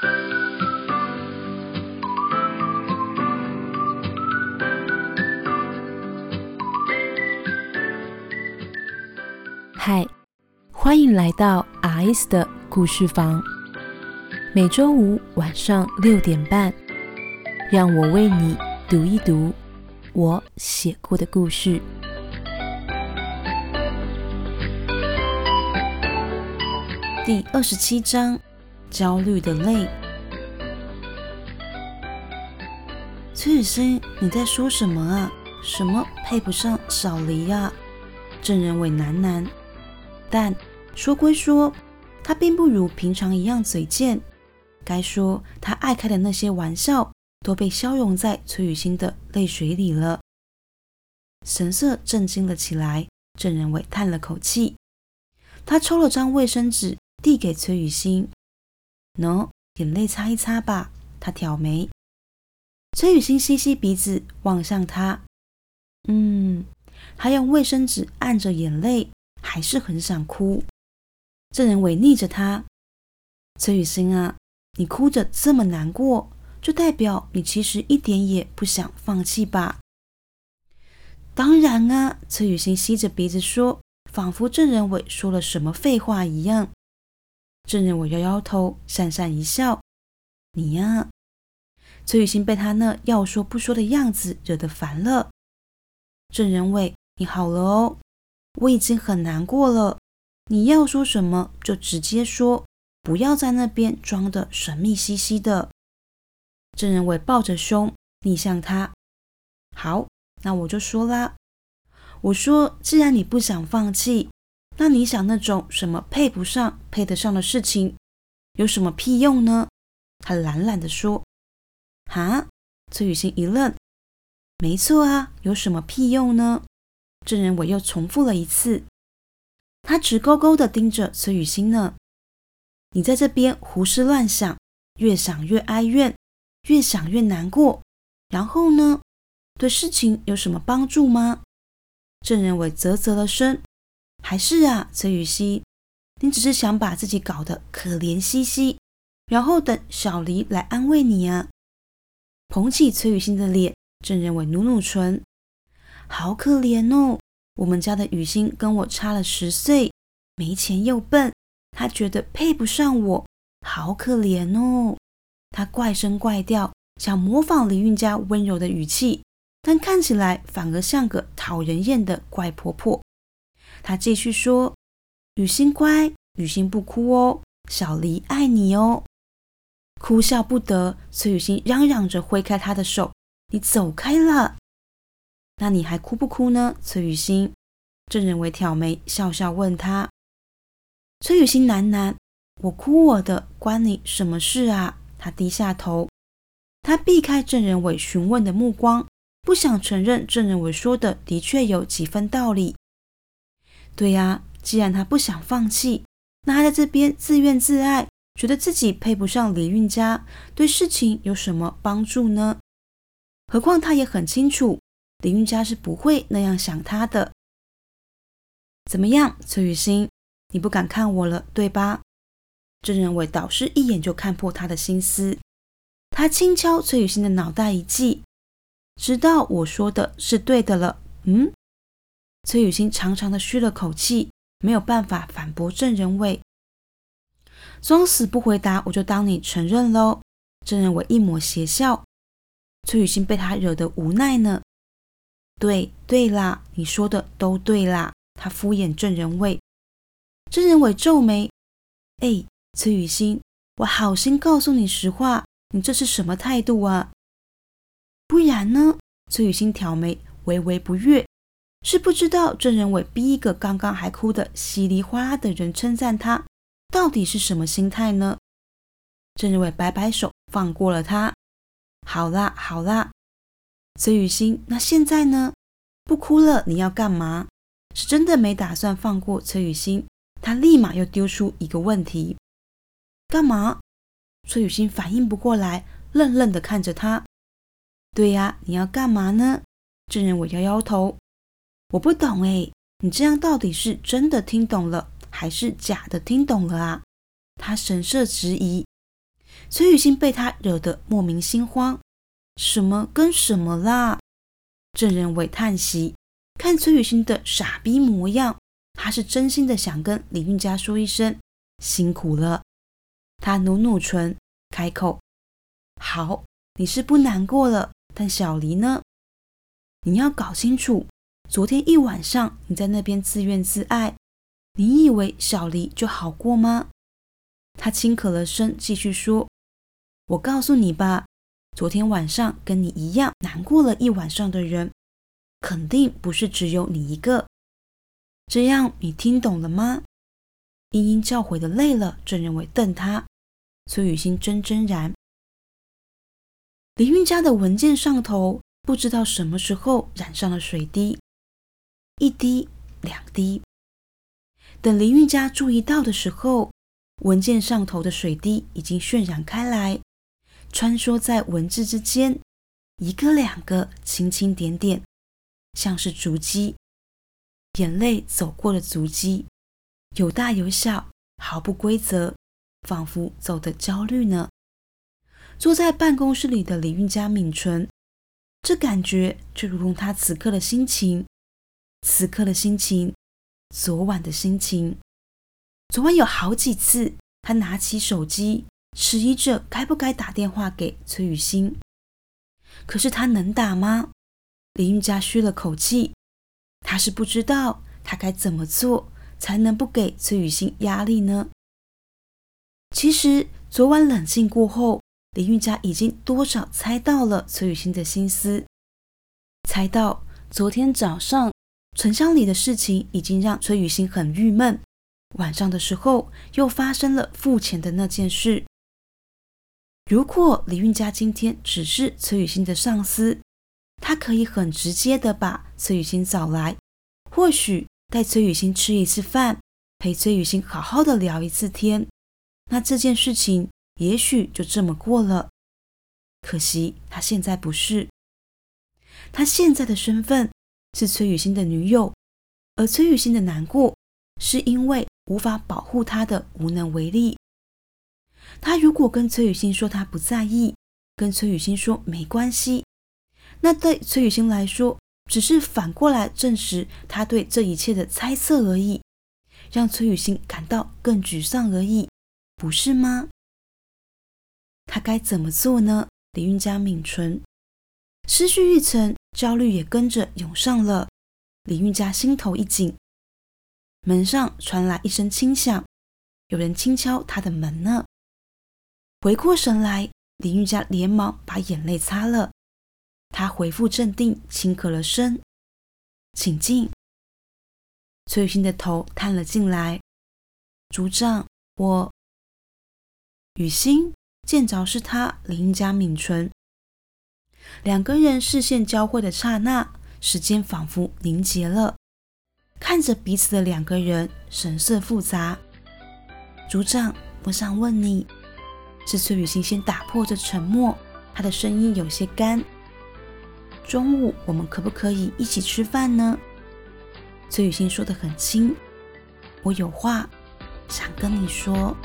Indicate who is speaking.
Speaker 1: 嗨，欢迎来到 RS 的故事房。每周五晚上六点半，让我为你读一读我写过的故事。第二十七章：焦虑的泪。崔雨欣，你在说什么啊？什么配不上小黎呀？郑仁伟喃喃。但说归说，他并不如平常一样嘴贱。该说他爱开的那些玩笑，都被消融在崔雨欣的泪水里了。神色震惊了起来，郑仁伟叹了口气，他抽了张卫生纸递给崔雨欣：“喏，眼泪擦一擦吧。”他挑眉。崔雨欣吸吸鼻子，望向他：“嗯。”他用卫生纸按着眼泪。还是很想哭。郑仁伟逆着他，崔雨欣啊，你哭着这么难过，就代表你其实一点也不想放弃吧？当然啊，崔雨欣吸着鼻子说，仿佛郑仁伟说了什么废话一样。郑仁伟摇摇头，讪讪一笑：“你呀。”崔雨欣被他那要说不说的样子惹得烦了。郑仁伟，你好了哦。我已经很难过了，你要说什么就直接说，不要在那边装的神秘兮兮的。郑仁伟抱着胸逆向他，好，那我就说啦。我说，既然你不想放弃，那你想那种什么配不上、配得上的事情，有什么屁用呢？他懒懒的说。哈，崔雨欣一愣，没错啊，有什么屁用呢？郑仁伟又重复了一次，他直勾勾的盯着崔雨欣呢。你在这边胡思乱想，越想越哀怨，越想越难过。然后呢，对事情有什么帮助吗？郑仁伟啧啧了声，还是啊，崔雨欣，你只是想把自己搞得可怜兮兮，然后等小黎来安慰你啊。捧起崔雨欣的脸，郑仁伟努努唇。好可怜哦，我们家的雨欣跟我差了十岁，没钱又笨，他觉得配不上我，好可怜哦。他怪声怪调，想模仿李运家温柔的语气，但看起来反而像个讨人厌的怪婆婆。他继续说：“雨欣乖，雨欣不哭哦，小黎爱你哦。”哭笑不得，崔雨欣嚷嚷着挥开他的手：“你走开了。”那你还哭不哭呢？崔雨欣，郑仁伟挑眉笑笑问他。崔雨欣喃喃：“我哭我的，关你什么事啊？”他低下头，他避开郑仁伟询问的目光，不想承认郑仁伟说的的确有几分道理。对呀，既然他不想放弃，那他在这边自怨自艾，觉得自己配不上李运家，对事情有什么帮助呢？何况他也很清楚。李运佳是不会那样想他的。怎么样，崔雨欣，你不敢看我了，对吧？郑仁伟导师一眼就看破他的心思，他轻敲崔雨欣的脑袋一记，知道我说的是对的了。嗯，崔雨欣长长的吁了口气，没有办法反驳郑仁伟，装死不回答，我就当你承认喽。郑仁伟一抹邪笑，崔雨欣被他惹得无奈呢。对对啦，你说的都对啦。他敷衍郑仁伟，郑仁伟皱眉：“哎，崔雨欣，我好心告诉你实话，你这是什么态度啊？不然呢？”崔雨欣挑眉，微微不悦，是不知道郑仁伟逼一个刚刚还哭得稀里哗啦的人称赞他，到底是什么心态呢？郑仁伟摆摆手，放过了他。好啦，好啦。崔雨欣，那现在呢？不哭了，你要干嘛？是真的没打算放过崔雨欣。他立马又丢出一个问题：干嘛？崔雨欣反应不过来，愣愣的看着他。对呀，你要干嘛呢？郑仁伟摇摇头：我不懂哎，你这样到底是真的听懂了，还是假的听懂了啊？他神色质疑。崔雨欣被他惹得莫名心慌，什么跟什么啦？郑仁伟叹息，看崔雨欣的傻逼模样，他是真心的想跟李运家说一声辛苦了。他努努唇，开口：“好，你是不难过了，但小黎呢？你要搞清楚，昨天一晚上你在那边自怨自艾，你以为小黎就好过吗？”他轻咳了声，继续说。我告诉你吧，昨天晚上跟你一样难过了一晚上的人，肯定不是只有你一个。这样你听懂了吗？英英教诲的累了，正认为瞪他，崔雨欣怔怔然。林韵家的文件上头不知道什么时候染上了水滴，一滴两滴。等林韵家注意到的时候，文件上头的水滴已经渲染开来。穿梭在文字之间，一个两个，轻轻点点，像是足迹，眼泪走过的足迹，有大有小，毫不规则，仿佛走得焦虑呢。坐在办公室里的李运家抿唇，这感觉就如同他此刻的心情，此刻的心情，昨晚的心情。昨晚有好几次，他拿起手机。迟疑着该不该打电话给崔雨欣，可是他能打吗？林韵嘉吁了口气，他是不知道他该怎么做才能不给崔雨欣压力呢。其实昨晚冷静过后，林韵嘉已经多少猜到了崔雨欣的心思，猜到昨天早上沉香里的事情已经让崔雨欣很郁闷，晚上的时候又发生了付钱的那件事。如果李运家今天只是崔雨欣的上司，他可以很直接的把崔雨欣找来，或许带崔雨欣吃一次饭，陪崔雨欣好好的聊一次天，那这件事情也许就这么过了。可惜他现在不是，他现在的身份是崔雨欣的女友，而崔雨欣的难过是因为无法保护她的无能为力。他如果跟崔雨欣说他不在意，跟崔雨欣说没关系，那对崔雨欣来说，只是反过来证实他对这一切的猜测而已，让崔雨欣感到更沮丧而已，不是吗？他该怎么做呢？李运家抿唇，思绪一层，焦虑也跟着涌上了。李运家心头一紧，门上传来一声轻响，有人轻敲他的门呢。回过神来，林玉佳连忙把眼泪擦了。他恢复镇定，轻咳了声：“请进。”崔雨欣的头探了进来：“组长，我……”雨欣见着是他，林玉佳抿唇。两个人视线交汇的刹那，时间仿佛凝结了。看着彼此的两个人，神色复杂。组长，我想问你。是崔雨欣先打破这沉默，她的声音有些干。中午我们可不可以一起吃饭呢？崔雨欣说的很轻，我有话想跟你说。